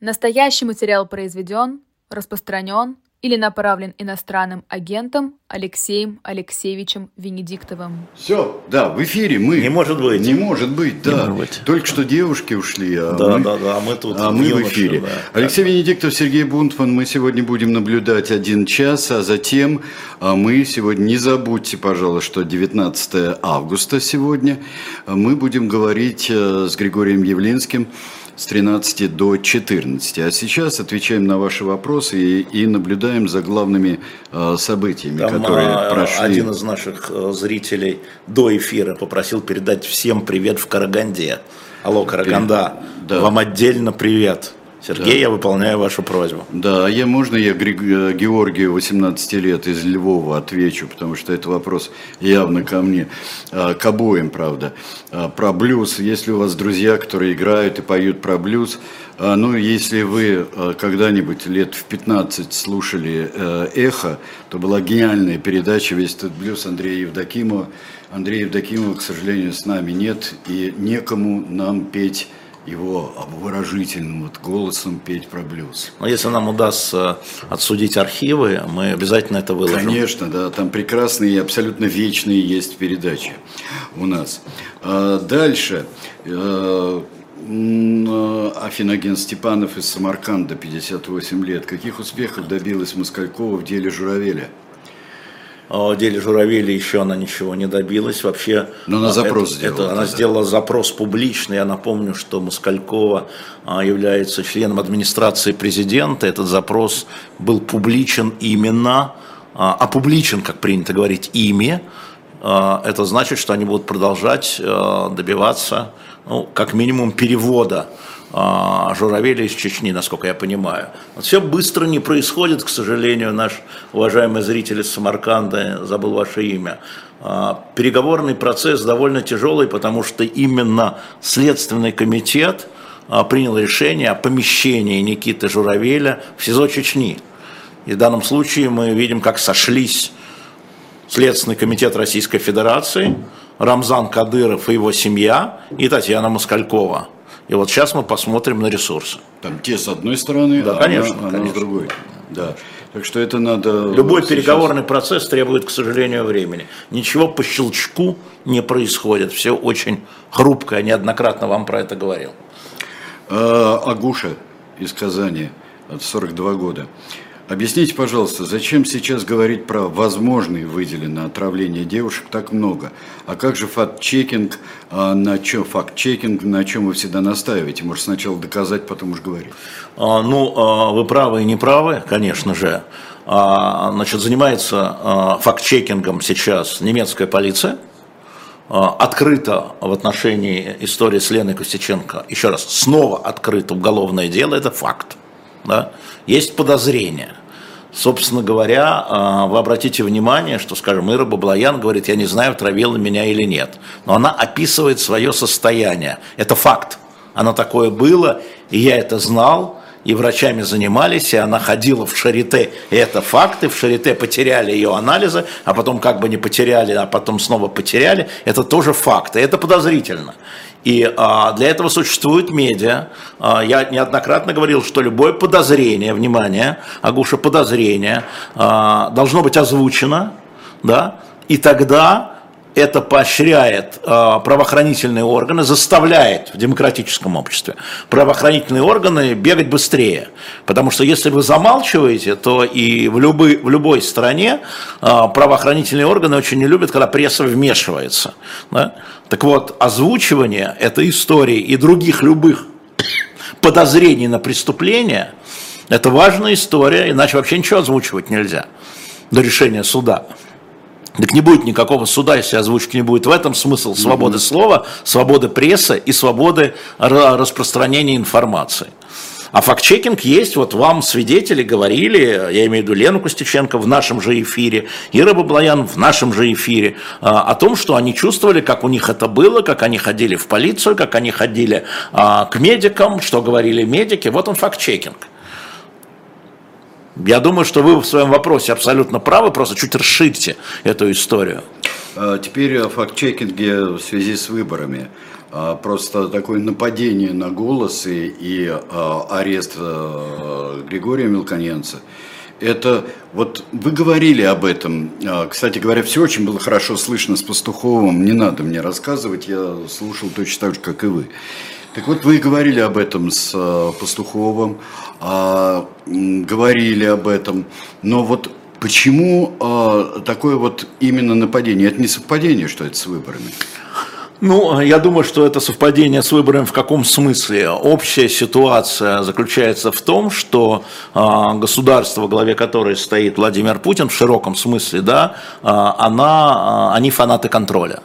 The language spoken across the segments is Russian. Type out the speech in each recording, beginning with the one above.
Настоящий материал произведен, распространен или направлен иностранным агентом Алексеем Алексеевичем Венедиктовым. Все, да, в эфире мы. Не может быть. Не может быть, да. может быть. Только что девушки ушли, а Да, мы, да, да, а мы тут а мы в эфире. да. Алексей Венедиктов, Сергей Бунтман. Мы сегодня будем наблюдать один час, а затем а, мы сегодня, не забудьте, пожалуйста, что 19 августа сегодня, а, мы будем говорить э, с Григорием Явлинским с 13 до 14. А сейчас отвечаем на ваши вопросы и, и наблюдаем за главными э, событиями, Там которые а, прошли. один из наших э, зрителей до эфира попросил передать всем привет в Караганде. Алло, Караганда, Да. вам отдельно привет. Сергей, я выполняю вашу просьбу. Да, а я можно я э, Георгию 18 лет из Львова отвечу, потому что это вопрос явно ко мне, А, к обоим, правда. А, Про блюз, если у вас друзья, которые играют и поют про блюз, ну, если вы когда-нибудь лет в 15 слушали э, «Эхо», то была гениальная передача «Весь этот блюз» Андрея Евдокимова. Андрея Евдокимова, к сожалению, с нами нет, и некому нам петь его обворожительным вот голосом петь про блюз. Но если нам удастся отсудить архивы, мы обязательно это выложим. Конечно, да, там прекрасные и абсолютно вечные есть передачи у нас. А, Дальше. Э, э, Афиноген Степанов из Самарканда, 58 лет. Каких успехов добилась Москалькова в деле Журавеля? О деле Журавели еще она ничего не добилась. Вообще, Но она а, запрос это- сделала это она сделала запрос публичный. Я напомню, что Москалькова а, является членом администрации президента. Этот запрос был публичен именно, а, опубличен, как принято говорить, ими. А, Это значит, что они будут продолжать а, добиваться, ну, как минимум, перевода а, Журавеля из Чечни, насколько я понимаю. Вот все быстро не происходит, к сожалению, наш уважаемый зритель из Самарканда, забыл ваше имя. А, Переговорный процесс довольно тяжелый, потому что именно Следственный комитет а, принял решение о помещении Никиты Журавеля в СИЗО Чечни. И в данном случае мы видим, как сошлись Следственный комитет Российской Федерации, Рамзан Кадыров и его семья и Татьяна Москалькова. И вот сейчас мы посмотрим на ресурсы. Там те с одной стороны, Да, а конечно, она, она с конечно. другой. Да. Так что это надо... Любой сейчас- переговорный процесс требует, к сожалению, времени. Ничего по щелчку не происходит. Все очень хрупко. Я неоднократно вам про это говорил. А, Агуша из Казани, от 42 года. Объясните, пожалуйста, зачем сейчас говорить про возможные выделенное отравление девушек так много? А как же факт-чекинг, а, на чем факт-чекинг, на чем вы всегда настаиваете? Может, сначала доказать, потом уж говорить. А, Ну, а, вы правы и не правы, конечно же. А, Значит, занимается а, факт-чекингом сейчас немецкая полиция. А, Открыто в отношении истории с Леной Костюченко, еще раз, снова открыто уголовное дело, это факт. Да? Есть подозрения. Собственно говоря, а, вы обратите внимание, что, скажем, Ира Баблоян говорит, я не знаю, травила меня или нет. Но она описывает свое состояние. Это факт. Оно такое было, и я это знал, и врачами занимались, и она ходила в Шарите, и это факты, в Шарите потеряли ее анализы, а потом как бы не потеряли, а потом снова потеряли, это тоже факты, это подозрительно. И а, для этого существует медиа. А, я неоднократно говорил, что любое подозрение, внимание, Агуша, подозрение а, должно быть озвучено, да, и тогда это поощряет а, правоохранительные органы, заставляет в демократическом обществе правоохранительные органы бегать быстрее. Потому что если вы замалчиваете, то и в, любой в любой стране а, правоохранительные органы очень не любят, когда пресса вмешивается. да. Так вот, озвучивание этой истории и других любых подозрений на преступление – это важная история, иначе вообще ничего озвучивать нельзя до решения суда. Так не будет никакого суда, если озвучки не будет. В этом смысл свободы слова, свободы прессы и свободы ра- распространения информации. А факт-чекинг есть, вот вам свидетели говорили, я имею в виду Лену Костюченко в нашем же эфире, Ира Баблоян в нашем же эфире, а, о том, что они чувствовали, как у них это было, как они ходили в полицию, как они ходили а, к медикам, что говорили медики. Вот он факт-чекинг. Я думаю, что вы в своем вопросе абсолютно правы, просто чуть расширьте эту историю. А Теперь о факт-чекинге в связи с выборами. а, просто такое нападение на голос и, а, арест а, Григория Мелконенца. Это вот вы говорили об этом. Кстати говоря, все очень было хорошо слышно с Пастуховым. Не надо мне рассказывать, я слушал точно так же, как и вы. Так вот, вы говорили об этом с а, Пастуховым, а, говорили об этом, но вот почему а, такое вот именно нападение? Это не совпадение, что это с выборами? Ну, я думаю, что это совпадение с выборами в каком смысле? Общая ситуация заключается в том, что э, государство, во главе которой стоит Владимир Путин, в широком смысле, да, э, она, э, они фанаты контроля.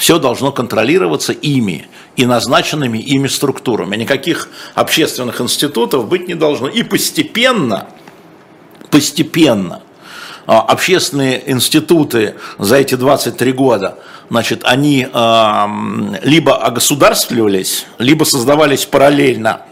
Все должно контролироваться ими и назначенными ими структурами. Никаких общественных институтов быть не должно. И постепенно, постепенно общественные институты за эти 23 года – значит, они э, либо огосударствливались, либо создавались параллельно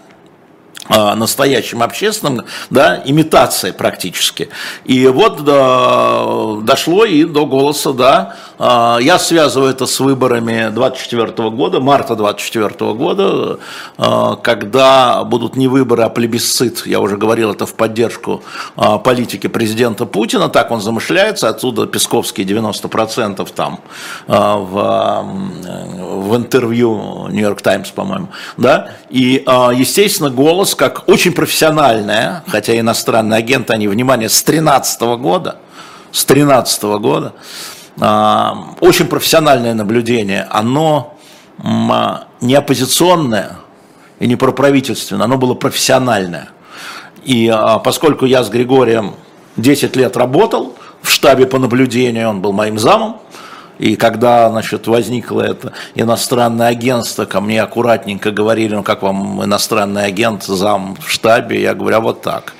а, настоящим общественным, да, имитация практически. И вот до, дошло и до голоса, да, а, я связываю это с выборами 24 года, марта 24 года, а, когда будут не выборы, а плебисцит, я уже говорил это в поддержку политики президента Путина, так он замышляется, отсюда Песковские 90% там в, в интервью Нью-Йорк Таймс, по-моему, да, и, естественно, голос как очень профессиональная, хотя иностранные агенты, они, внимание, с 13 года, с 13 года, а, очень профессиональное наблюдение, оно не оппозиционное и не проправительственное, оно было профессиональное. И а, поскольку я с Григорием 10 лет работал в штабе по наблюдению, он был моим замом, и когда, значит, возникло это иностранное агентство, ко мне аккуратненько говорили, ну как вам иностранный агент, зам в штабе, я говорю, а вот так.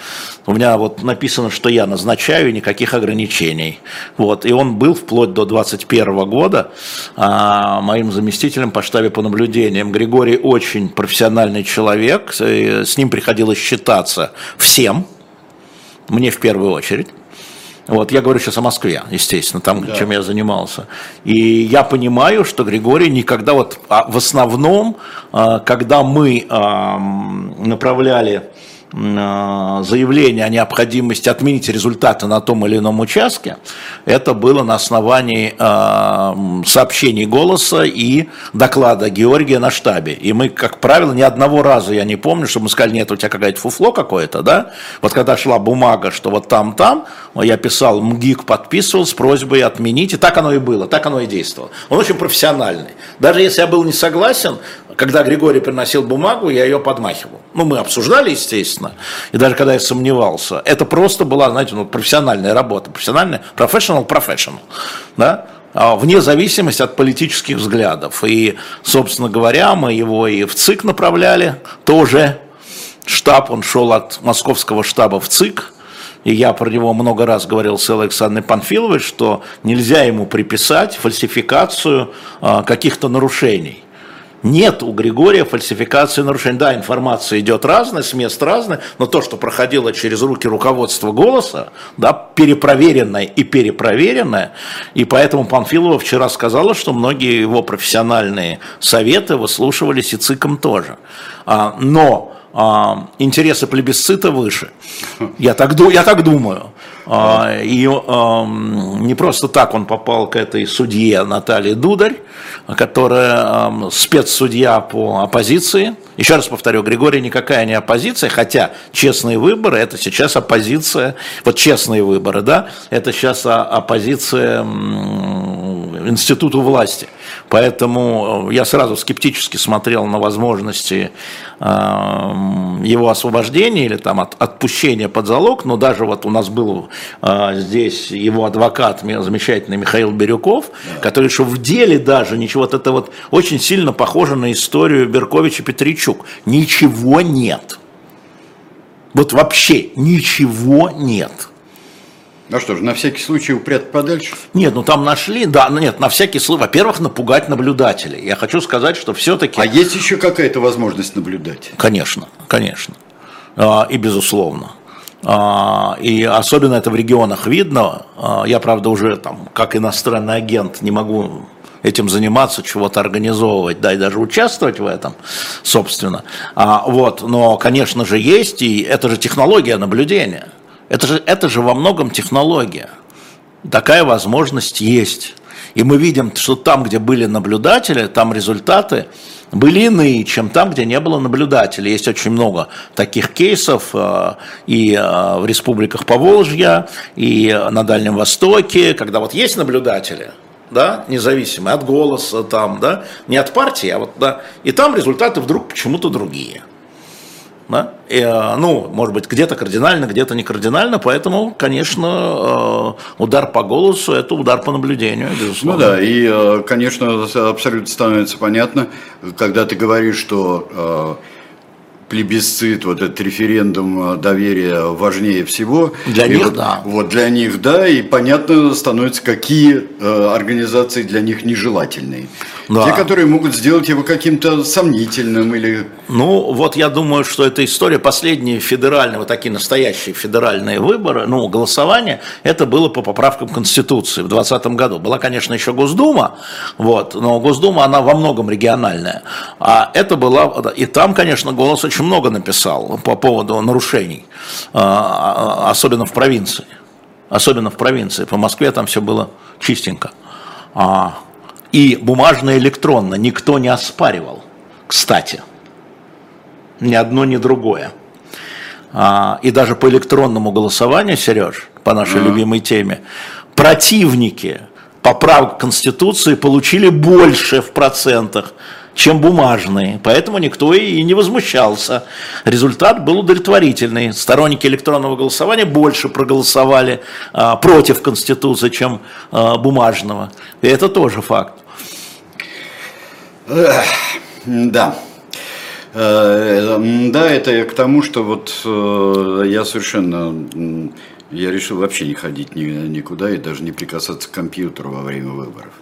У меня вот написано, что я назначаю, никаких ограничений. Вот. И он был вплоть до 21 года а, моим заместителем по штабе по наблюдениям. Григорий очень профессиональный человек, с ним приходилось считаться всем, мне в первую очередь. Вот, я говорю сейчас о Москве, естественно, там, да. чем я занимался. И я понимаю, что Григорий никогда, вот а в основном, а, когда мы направляли заявление о необходимости отменить результаты на том или ином участке, это было на основании э, сообщений голоса и доклада Георгия на штабе. И мы, как правило, ни одного раза я не помню, что мы сказали, нет, у тебя какое-то фуфло какое-то, да? Вот когда шла бумага, что вот там-там, я писал, МГИК подписывал с просьбой отменить, и так оно и было, так оно и действовало. Он очень профессиональный. Даже если я был не согласен, когда Григорий приносил бумагу, я ее подмахивал. Ну, мы обсуждали, естественно, и даже когда я сомневался, это просто была, знаете, ну, профессиональная работа, профессиональная, professional, professional, да, а вне зависимости от политических взглядов. И, собственно говоря, мы его и в ЦИК направляли, тоже штаб, он шел от московского штаба в ЦИК, и я про него много раз говорил с Александрой Панфиловой, что нельзя ему приписать фальсификацию а, каких-то нарушений. Нет у Григория фальсификации нарушений. Да, информация идет разная, с мест разная, но то, что проходило через руки руководства голоса, да, перепроверенное и перепроверенное, и поэтому Панфилова вчера сказала, что многие его профессиональные советы выслушивались и ЦИКом тоже. А, но а, интересы плебисцита выше. Я так, я так думаю. А, и не просто так он попал к этой судье Наталье Дударь, которая спецсудья по оппозиции. Еще раз повторю, Григорий никакая не оппозиция, хотя честные выборы – это сейчас оппозиция, вот честные выборы, да, это сейчас оппозиция институту власти. Поэтому я сразу скептически смотрел на возможности его освобождения или там от, отпущения под залог, но даже вот у нас был а, здесь его адвокат, замечательный Михаил Бирюков, который что в деле даже ничего, вот это вот очень сильно похоже на историю Берковича Петричук. Ничего нет. Вот вообще ничего нет. Ну что ж, на всякий случай упрятать подальше? Нет, ну там нашли, да, ну нет, на всякий случай, во-первых, напугать наблюдателей. Я хочу сказать, что все-таки... А есть еще какая-то возможность наблюдать? Конечно, конечно, а, и безусловно. А, и особенно это в регионах видно. А, я, правда, уже там, как иностранный агент, не могу этим заниматься, чего-то организовывать, да, и даже участвовать в этом, собственно. А, вот, но, конечно же, есть, и это же технология наблюдения. Это же, это же во многом технология. Такая возможность есть. И мы видим, что там, где были наблюдатели, там результаты были иные, чем там, где не было наблюдателей. Есть очень много таких кейсов э, и э, в республиках Поволжья, и на Дальнем Востоке, когда вот есть наблюдатели, да, независимые от голоса, там, да, не от партии, а вот, да, и там результаты вдруг почему-то другие. Да? И, э, ну, может быть, где-то кардинально, где-то не кардинально, поэтому, конечно, удар по голосу – это удар по наблюдению, безусловно. Ну да, и, конечно, абсолютно становится понятно, когда ты говоришь, что плебисцит, вот этот референдум доверия важнее всего. Для и них, вот, да. Вот для них, да, и понятно становится, какие э, организации для них нежелательные. Да. Те, которые могут сделать его каким-то сомнительным или... Ну, вот я думаю, что эта история, последние федеральные, вот такие настоящие федеральные выборы, ну, голосование, это было по поправкам Конституции в 2020 году. Была, конечно, еще Госдума, вот, но Госдума, она во многом региональная. А это была... И там, конечно, голос очень много написал по поводу нарушений, а, а, особенно в провинции. Особенно в провинции. По Москве там все было чистенько. А, и бумажно электронно никто не оспаривал, кстати. Ни одно, ни другое. А, и даже по электронному голосованию, Сереж, по нашей mm-hmm. любимой теме, противники поправок Конституции получили больше в процентах, чем бумажные. Поэтому никто и не возмущался. Результат был удовлетворительный. Сторонники электронного голосования больше проголосовали а, против Конституции, чем а, бумажного. И это тоже факт. Да. Э, да, это к тому, что вот э, я совершенно, я решил вообще не ходить никуда и даже не прикасаться к компьютеру во время выборов.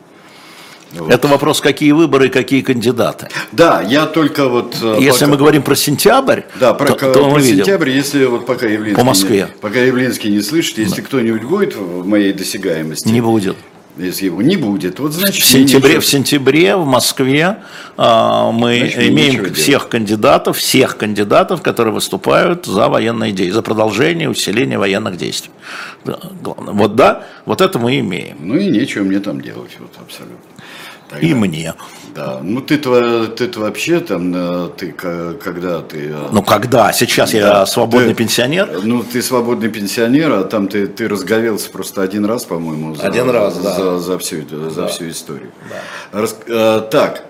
Вот. Это вопрос, какие выборы и какие кандидаты. Да, я только вот... Э, если пока... мы говорим про сентябрь, да, про, то, то про сентябрь, если вот пока Явлинский, По Москве. Не, пока Явлинский не слышит, если да. кто-нибудь будет в моей досягаемости... Не будет. Если его не будет, вот значит... В сентябре, в, сентябре в Москве а, мы значит, имеем всех делать. кандидатов, всех кандидатов, которые выступают за военные действия, за продолжение, усиление военных действий. Вот да, вот это мы имеем. Ну и нечего мне там делать, вот абсолютно. Тогда, и мне. Да, ну ты-то, ты вообще там, э, ты когда ты... Э, ну когда? Сейчас да, я свободный ты, пенсионер? Ну ты свободный пенсионер, а там ты, ты разговелся просто один раз, по-моему. За, один раз, да. За, за, всю, это, за да. всю историю. Да. Рас, э, так,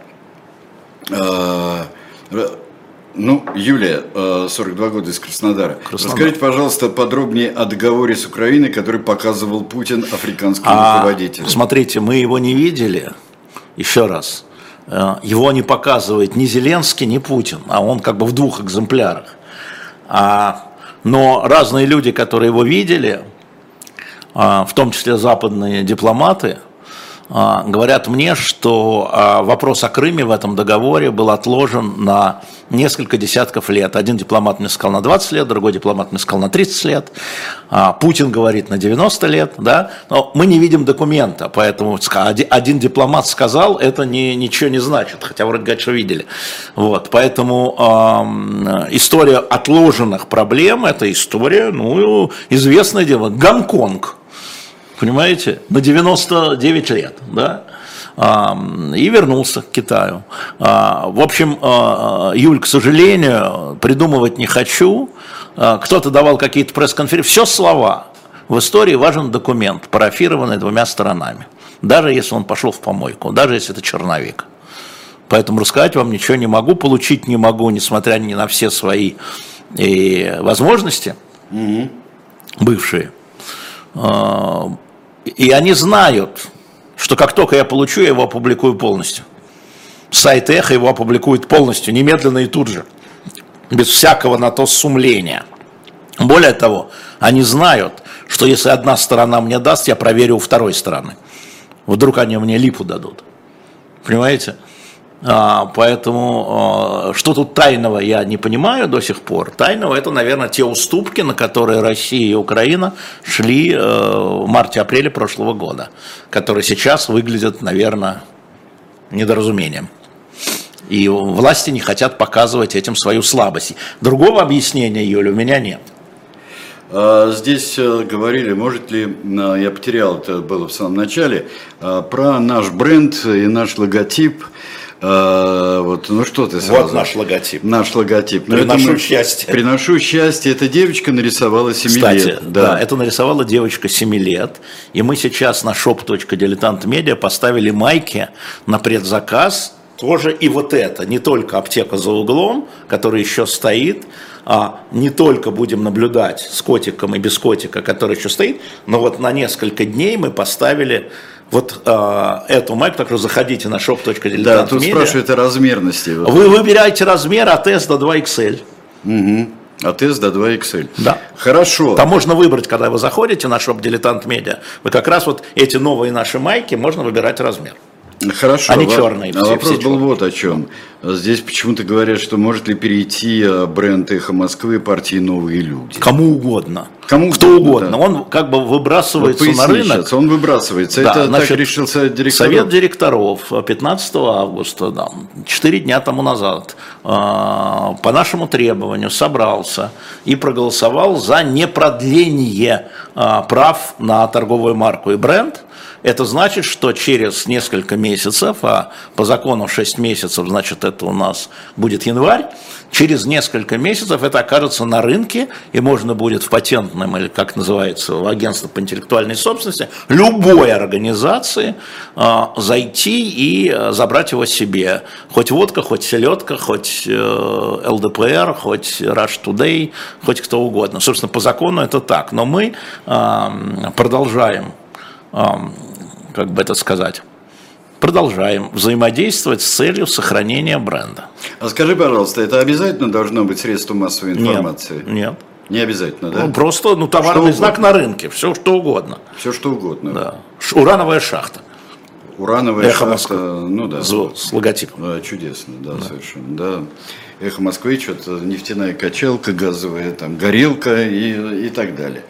э, ну, Юлия, 42 года из Краснодара. Краснодар. Расскажите, пожалуйста, подробнее о договоре с Украиной, который показывал Путин африканскому а, руководителю. Смотрите, мы его не видели, еще раз, э, его не показывает ни Зеленский, ни Путин, а он как бы в двух экземплярах. А, но разные люди, которые его видели, а, в том числе западные дипломаты, говорят мне, что а, вопрос о Крыме в этом договоре был отложен на несколько десятков лет. Один дипломат мне сказал на 20 лет, другой дипломат мне сказал на 30 лет. А, Путин говорит на 90 лет, да. Но мы не видим документа, поэтому один дипломат сказал, это не, ничего не значит, хотя вроде говорят, видели. Вот, поэтому э, история отложенных проблем, это история, ну, известное дело, Гонконг понимаете, на 99 лет, да, и вернулся к Китаю. А, в общем, а, Юль, к сожалению, придумывать не хочу. А, кто-то давал какие-то пресс-конференции. Все слова. В истории важен документ, парафированный двумя сторонами. Даже если он пошел в помойку, даже если это черновик. Поэтому рассказать вам ничего не могу, получить не могу, несмотря ни на все свои э, возможности, угу. бывшие. И они знают, что как только я получу, я его опубликую полностью. Сайт Эхо его опубликует полностью, немедленно и тут же, без всякого на то сумления. Более того, они знают, что если одна сторона мне даст, я проверю у второй стороны. Вдруг они мне липу дадут. Понимаете? А, поэтому а, что тут тайного я не понимаю до сих пор. Тайного это, наверное, те уступки, на которые Россия и Украина шли э, в марте-апреле прошлого года, которые сейчас выглядят, наверное, недоразумением. И власти не хотят показывать этим свою слабость. Другого объяснения, Юля, у меня нет. А, здесь э, говорили, может ли, я потерял, это было в самом начале, про наш бренд и наш логотип. Вот, ну что ты сразу? Вот наш логотип. Наш логотип. Но приношу мы, счастье. Приношу счастье. Эта девочка нарисовала 7 Кстати, лет. Да. да, это нарисовала девочка 7 лет. И мы сейчас на shop.diletantmedia поставили майки на предзаказ тоже и вот это, не только аптека за углом, которая еще стоит, а не только будем наблюдать с котиком и без котика, который еще стоит, но вот на несколько дней мы поставили вот э, эту майку, так что заходите на shop.diletantmedia. Да, тут спрашивают о размерности. Вы выбираете размер от S до 2XL. Угу. От S до 2XL. Да. Хорошо. Там можно выбрать, когда вы заходите на shop Дилетант Медиа, вы как раз вот эти новые наши майки, можно выбирать размер. Хорошо. Они черные. А все, вопрос все был черные. вот о чем. Здесь почему-то говорят, что может ли перейти э, бренд «Эхо Москвы» партии «Новые люди». Кому угодно. Кому Кто угодно. Да. Он как бы выбрасывается вот на рынок. Сейчас. Он выбрасывается. Да, Это значит, так решил совет директоров? Совет директоров 15 августа, да, 4 дня тому назад, э, по нашему требованию собрался и проголосовал за непродление э, прав на торговую марку и бренд – это значит, что через несколько месяцев, а по закону 6 месяцев, значит, это у нас будет январь, через несколько месяцев это окажется на рынке, и можно будет в патентном, или как называется, в агентство по интеллектуальной собственности, любой организации э, зайти и э, забрать его себе. Хоть водка, хоть селедка, хоть э, ЛДПР, хоть Rush Today, хоть кто угодно. Собственно, по закону это так. Но мы э, продолжаем как бы это сказать, продолжаем взаимодействовать с целью сохранения бренда. А скажи, пожалуйста, это обязательно должно быть средство массовой информации? Нет. нет. Не обязательно, да? Ну, просто ну, товарный что знак угодно. на рынке, все что угодно. Все что угодно. Да. Урановая шахта. Урановая Эхо шахта, Москвы. ну да. С, с логотипом. Да, чудесно, да, да. совершенно. Да. Эхо Москвы, что-то нефтяная качалка, газовая там горелка и, и так далее.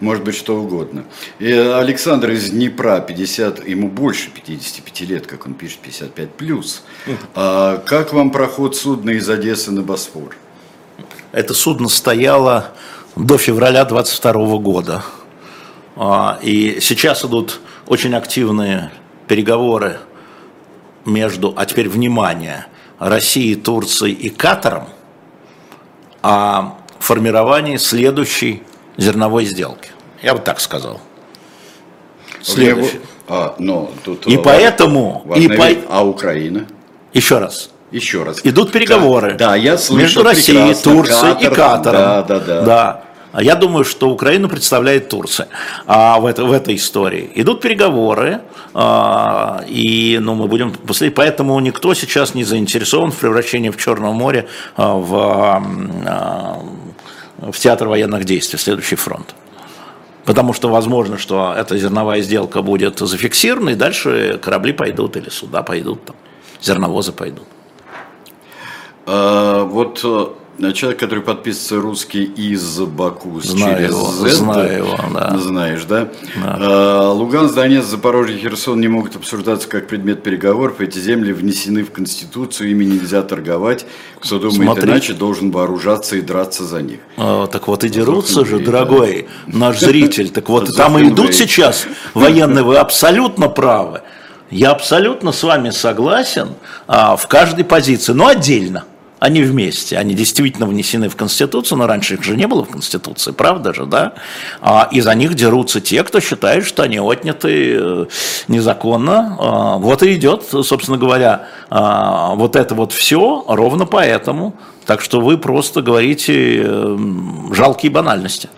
Может быть, что угодно. И Александр из Днепра, 50, ему больше 55 лет, как он пишет, 55 плюс. А как вам проход судна из Одессы на Босфор? Это судно стояло до февраля 22 года. А, и сейчас идут очень активные переговоры между, а теперь внимание – Россией, Турцией и Катаром о формировании следующей зерновой сделки. Я бы так сказал. Следующий. А, но тут и поэтому... И по... А Украина? Еще раз. Еще раз. Идут переговоры. Да, да я слышал Между Россией, Турцией Катар, и Катаром. Да, да, да. да. А я думаю, что Украину представляет Турция а в, это, в этой истории. Идут переговоры, а, и ну, мы будем после, поэтому никто сейчас не заинтересован в превращении в Черном море а, в, а, в театр военных действий, следующий фронт. Потому что возможно, что эта зерновая сделка будет зафиксирована, и дальше корабли пойдут или суда пойдут, там, зерновозы пойдут. А, вот человек, который подписывается русский из Баку знаю через его, Z, знаю его, да. знаешь, да? да. А, Луганск, Донецк, Запорожье, Херсон не могут обсуждаться как предмет переговоров. Эти земли внесены в Конституцию, ими нельзя торговать. Кто думает Смотри. иначе, должен вооружаться и драться за них. А, так вот и дерутся же, дорогой да. наш зритель. Так вот там и идут сейчас военные, вы абсолютно правы. Я абсолютно с вами согласен а, в каждой позиции, но отдельно. Они вместе, они действительно внесены в Конституцию, но раньше их же не было в Конституции, правда же, да? А, и за них дерутся те, кто считает, что они отняты э, незаконно. А, вот и идет, собственно говоря, а, вот это вот все ровно поэтому. Так что вы просто говорите э, жалкие банальности.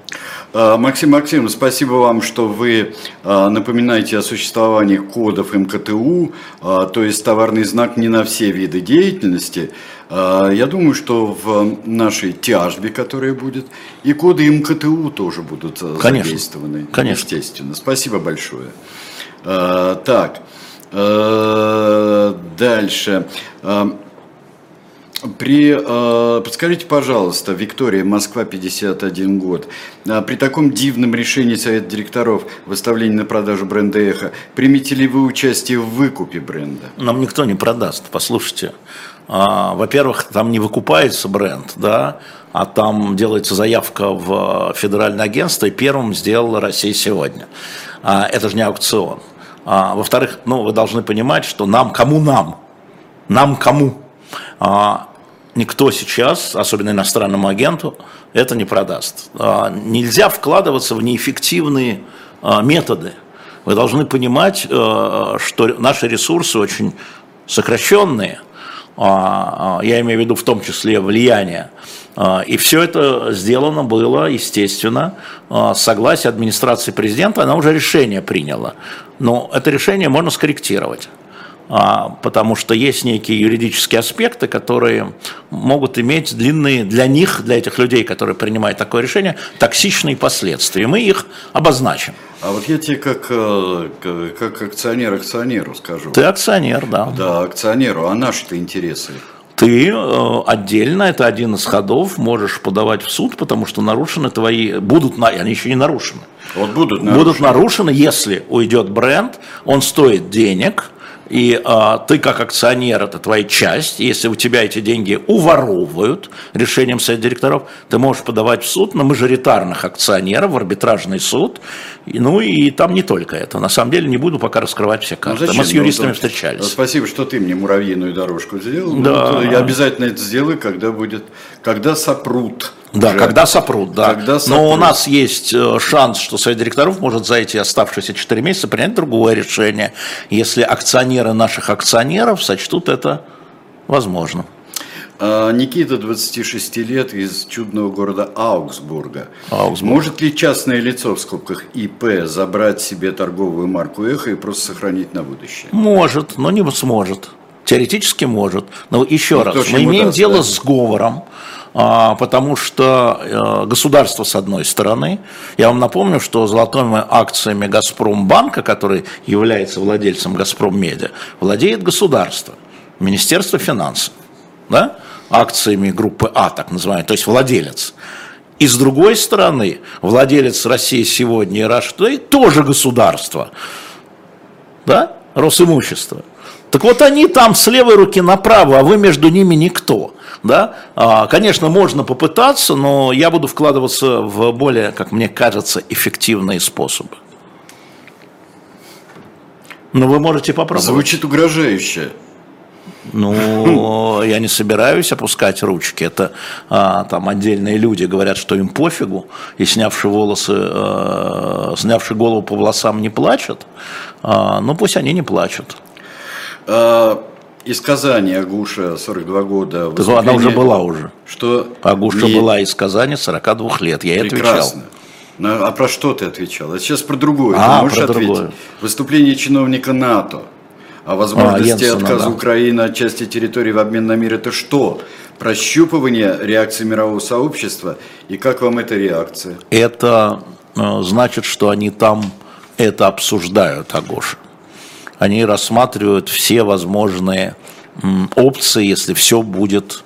А, Максим Максимович, спасибо вам, что вы напоминаете о существовании кодов МКТУ, то есть товарный знак не на все виды деятельности. Я думаю, что в нашей тяжбе, которая будет, и коды МКТУ тоже будут Конечно. задействованы. Конечно. Естественно. Спасибо большое. Так, дальше. При, э, подскажите, пожалуйста, Виктория, Москва, 51 год. А при таком дивном решении Совета директоров выставления на продажу бренда «Эхо», примете ли вы участие в выкупе бренда? Нам никто не продаст, послушайте. А, во-первых, там не выкупается бренд, да, а там делается заявка в федеральное агентство, и первым сделала Россия сегодня. А, это же не аукцион. А, во-вторых, ну, вы должны понимать, что нам, кому нам? Нам кому? Никто сейчас, особенно иностранному агенту, это не продаст. Нельзя вкладываться в неэффективные методы. Вы должны понимать, а, что наши ресурсы очень сокращенные, я имею в виду в том числе влияние. И все это сделано было, естественно, с согласия администрации президента, она уже решение приняла. Но это решение можно скорректировать. А, потому что есть некие юридические аспекты, которые могут иметь длинные для них, для этих людей, которые принимают такое решение, токсичные последствия. Мы их обозначим. А вот я тебе как, э, как акционер акционеру скажу. Ты акционер, да. Да, акционеру. А наши-то интересы? ты э, отдельно, это один из ходов, можешь подавать в суд, потому что нарушены твои, будут, они еще не нарушены. Вот будут нарушены. Будут нарушены, если уйдет бренд, он стоит денег, и а, ты как акционер, это твоя часть, если у тебя эти деньги уворовывают решением совета директоров, ты можешь подавать в суд на мажоритарных акционеров, в арбитражный суд, и, ну и там не только это. На самом деле не буду пока раскрывать все карты. Ну, Мы с юристами ну, встречались. Спасибо, что ты мне муравьиную дорожку сделал. Да. Вот, я обязательно это сделаю, когда будет, когда сопрут. Да, уже. когда сопрут, да. Когда сопрут. Но у нас есть э, шанс, что совет директоров может за эти оставшиеся 4 месяца принять другое решение, если акционеры наших акционеров сочтут это возможным. А, Никита, 26 лет, из чудного города Аугсбурга. Аугсбург. Может ли частное лицо, в скобках ИП, забрать себе торговую марку «Эхо» и просто сохранить на будущее? Может, но не сможет. Теоретически может. Но еще ну, раз, мы имеем даст, дело да? с говором, потому что э, государство с одной стороны, я вам напомню, что золотыми акциями Газпромбанка, который является владельцем Газпром Медиа, владеет государство, Министерство финансов, да? акциями группы А, так называемой, то есть владелец. И с другой стороны, владелец России сегодня и Today тоже государство, да? Росимущество. Так вот они там с левой руки направо, а вы между ними никто. Да? А, конечно, можно попытаться, но я буду вкладываться в более, как мне кажется, эффективные способы. Но вы можете попробовать. Звучит угрожающе. Ну, я не собираюсь опускать ручки. Это а, там отдельные люди говорят, что им пофигу, и снявши волосы, а, снявши голову по волосам не плачут. А, ну, пусть они не плачут. А, из Казани Агуша, 42 года. Так она уже была уже. Что? Агуша не... была из Казани 42 лет, я ей отвечал. Ну, а про что ты отвечал? А сейчас про другое. А, ты можешь про ответить? Другое. Выступление чиновника НАТО о возможности а, отказа да. Украины от части территории в обмен на мир. Это что? Прощупывание реакции мирового сообщества? И как вам эта реакция? Это э, значит, что они там это обсуждают, Агоша они рассматривают все возможные опции, если все будет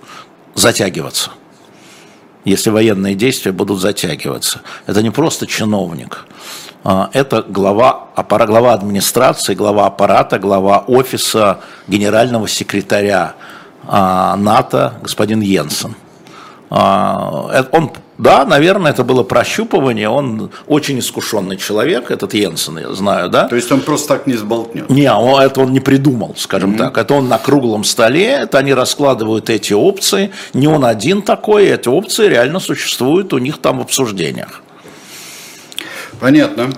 затягиваться. Если военные действия будут затягиваться. Это не просто чиновник. А, это глава, глава администрации, глава аппарата, глава офиса генерального секретаря а, НАТО господин Йенсен. А, э, он, да, наверное, это было прощупывание, он очень искушенный человек, этот Йенсен, я знаю, да. То есть он просто так не сболтнет? Не, он, это он не придумал, скажем mm-hmm. так. Это он на круглом столе, это они раскладывают эти опции, не он один такой, эти опции реально существуют у них там в обсуждениях. Понятно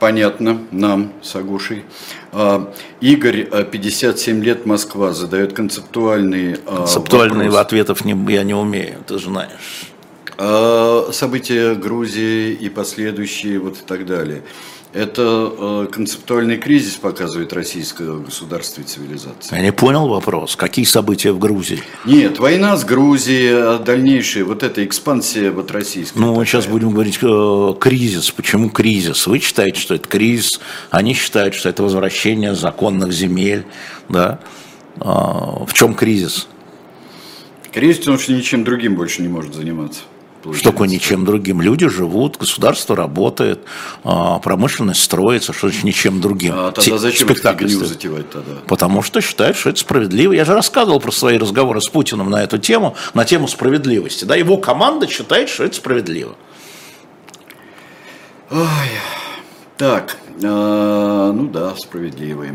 понятно нам с Агушей. А, Игорь, 57 лет, Москва, задает концептуальные Концептуальные вопрос. ответов не, я не умею, ты знаешь. А, события Грузии и последующие вот и так далее. Это э, концептуальный кризис показывает российское государство и цивилизация. Я не понял вопрос. Какие события в Грузии? Нет, война с Грузией, а дальнейшая вот эта экспансия вот российская. Ну, такая. сейчас будем говорить э, кризис. Почему кризис? Вы считаете, что это кризис, они считают, что это возвращение законных земель. Да? Э, в чем кризис? Всего, потому что ничем другим больше не может заниматься. Что такое ничем другим? Люди живут, государство работает, а, промышленность строится, что значит ничем другим? А тогда зачем спектакль затевать тогда? Потому что считают, что это справедливо. Я же рассказывал про свои разговоры с Путиным на эту тему, на тему справедливости. Да, его команда считает, что это справедливо. Ой, так, э, ну да, справедливый.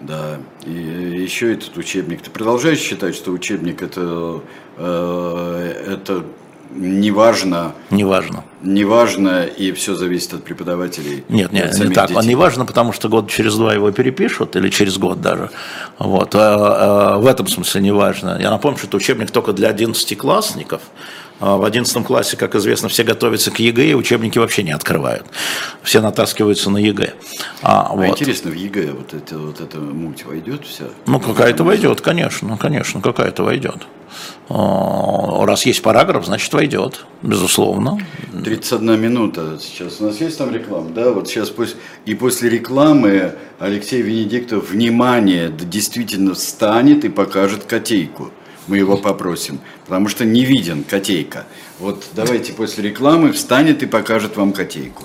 Да, и еще этот учебник. Ты продолжаешь считать, что учебник это, э, это неважно. Неважно. Неважно, и все зависит от преподавателей. Нет, нет, не так. Детей. Неважно, потому что год через два его перепишут, или через год даже. Вот. А, а, в этом смысле неважно. Я напомню, что это учебник только для 11-классников в одиннадцатом классе, как известно, все готовятся к ЕГЭ, и учебники вообще не открывают. Все натаскиваются на ЕГЭ. А, а вот. интересно, в ЕГЭ вот, это, вот эта муть войдет вся? Ну, какая-то войдет, конечно, конечно, какая-то войдет. А, раз есть параграф, значит войдет, безусловно. 31 минута сейчас. У нас есть там реклама? Да, вот сейчас пусть и после рекламы Алексей Венедиктов, внимание, действительно встанет и покажет котейку мы его попросим, потому что не виден котейка. Вот давайте после рекламы встанет и покажет вам котейку.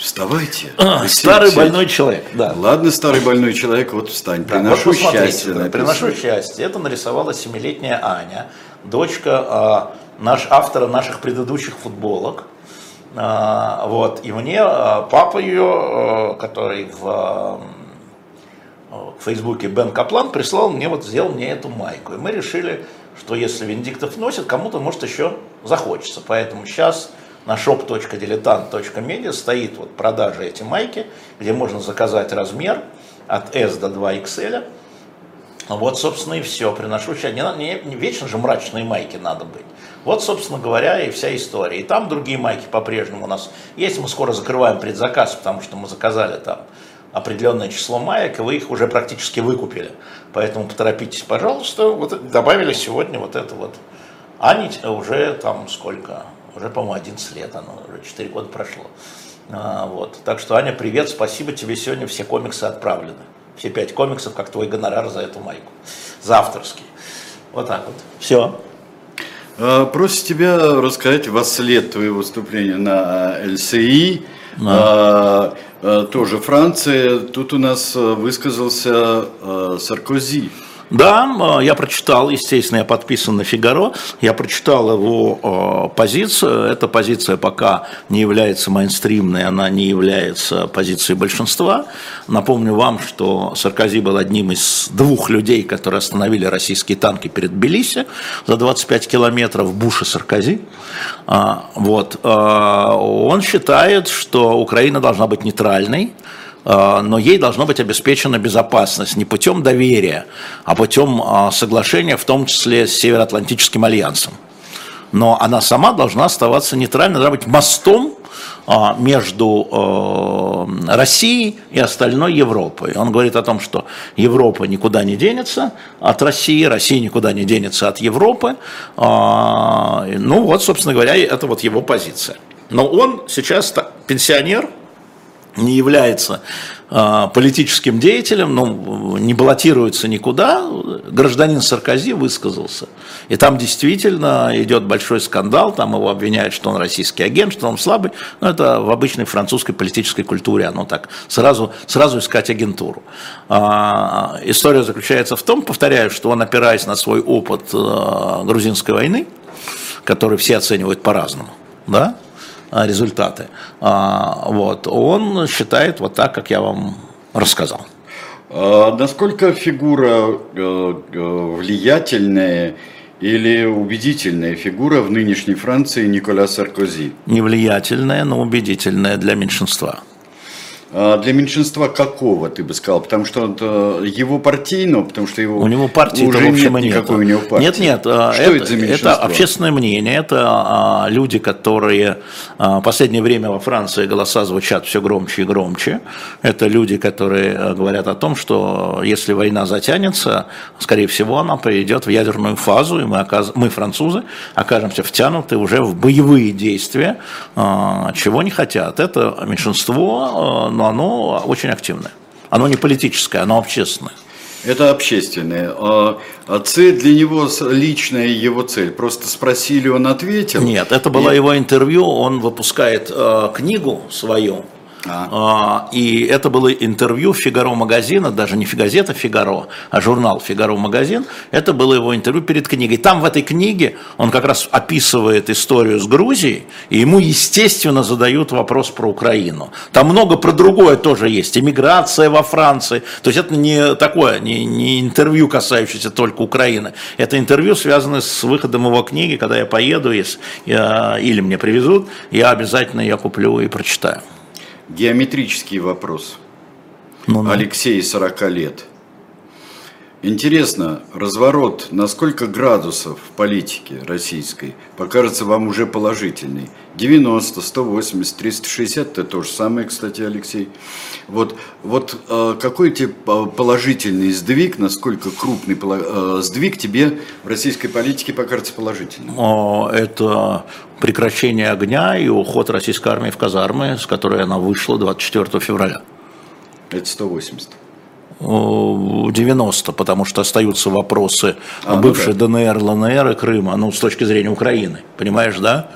Вставайте. А, старый больной человек, да. Ладно, старый больной человек, вот встань. Да, приношу вот счастье. Да, приношу счастье. Это нарисовала семилетняя Аня, дочка а, наш, автора наших предыдущих футболок. А, вот. И мне а, папа ее, а, который в, а, в Фейсбуке Бен Каплан, прислал мне, вот сделал мне эту майку. И мы решили, что если Венедиктов носит, кому-то может еще захочется. Поэтому сейчас на shop.diletant.media стоит вот продажа эти майки, где можно заказать размер от S до 2XL. Вот, собственно, и все. Приношу сейчас. Не, не, не вечно же мрачные майки надо быть. Вот, собственно говоря, и вся история. И там другие майки по-прежнему у нас есть. Мы скоро закрываем предзаказ, потому что мы заказали там определенное число маек, и вы их уже практически выкупили. Поэтому поторопитесь, пожалуйста. Вот добавили сегодня вот это вот. Ани уже там сколько? Уже, по-моему, 11 лет, оно уже 4 года прошло. А, вот. Так что, Аня, привет, спасибо тебе, сегодня все комиксы отправлены. Все пять комиксов, как твой гонорар за эту майку. За авторский. Вот так вот. Все. А, просит тебя рассказать во след твоего выступления на ЛСИ. Да. А, а, тоже Франция. Тут у нас высказался а, Саркози. Да, э, я прочитал, естественно, я подписан на Фигаро, я прочитал его э, позицию. Эта позиция пока не является мейнстримной, она не является позицией большинства. Напомню вам, что Саркози был одним из двух людей, которые остановили российские танки перед Тбилиси за 25 километров, Буш и Саркози. А, вот. Э, он считает, что Украина должна быть нейтральной, но ей должна быть обеспечена безопасность не путем доверия, а путем а, соглашения, в том числе с Североатлантическим альянсом. Но она сама должна оставаться нейтральной, должна быть мостом а, между Россией и остальной Европой. Он говорит о том, что Европа никуда не денется от России, Россия никуда не денется от Европы. Ну вот, собственно говоря, это вот его позиция. Но он сейчас пенсионер, не является э, политическим деятелем, ну, не баллотируется никуда, гражданин Саркози высказался. И там действительно идет большой скандал, там его обвиняют, что он российский агент, что он слабый. Но это в обычной французской политической культуре, оно так, сразу, сразу искать агентуру. А, история заключается в том, повторяю, что он, опираясь на свой опыт э, грузинской войны, который все оценивают по-разному, да, а, результаты. А, вот, он считает вот так, как я вам рассказал. А насколько фигура э, э, влиятельная или убедительная фигура в нынешней Франции Николя Саркози? Не влиятельная, но убедительная для меньшинства. А для меньшинства какого, ты бы сказал? Потому что его партийного, потому что его у него партии уже нет никакой нет. у него партии. Нет, нет. А, что это, это за меньшинство? Это общественное мнение, это а, люди, которые в последнее время во Франции голоса звучат все громче и громче. Это люди, которые говорят о том, что если война затянется, скорее всего, она приведет в ядерную фазу, и мы, оказ... мы французы, окажемся втянуты уже в боевые действия, чего не хотят. Это меньшинство, но оно очень активное. Оно не политическое, оно общественное. Это общественное. А, а цель для него, личная его цель. Просто спросили, он ответил. Нет, это было и... его интервью. Он выпускает э, книгу свою а. а. И это было интервью Фигаро магазина, даже не газета Фигаро, а журнал Фигаро магазин. Это было его интервью перед книгой. Там в этой книге он как раз описывает историю с Грузией, и ему, естественно, задают вопрос про Украину. Там много про другое тоже есть. Иммиграция во Франции. То есть это не такое, не, не интервью, касающееся только Украины. Это интервью, связанное с выходом его книги. Когда я поеду, если, я, или мне привезут, я обязательно ее куплю и прочитаю. Геометрический вопрос. Ну, ну. Алексей, 40 лет. Интересно, разворот на сколько градусов в политике российской покажется вам уже положительный? 90, 180, 360, это то же самое, кстати, Алексей. Вот, вот э, какой тебе положительный сдвиг, насколько крупный э, сдвиг тебе в российской политике покажется положительным? Это прекращение огня и уход российской армии в казармы, с которой она вышла 24 февраля. Это 180. 90, потому что остаются вопросы а, ну бывшей ну, да. ДНР, ЛНР и Крыма, ну, с точки зрения Украины, понимаешь, да?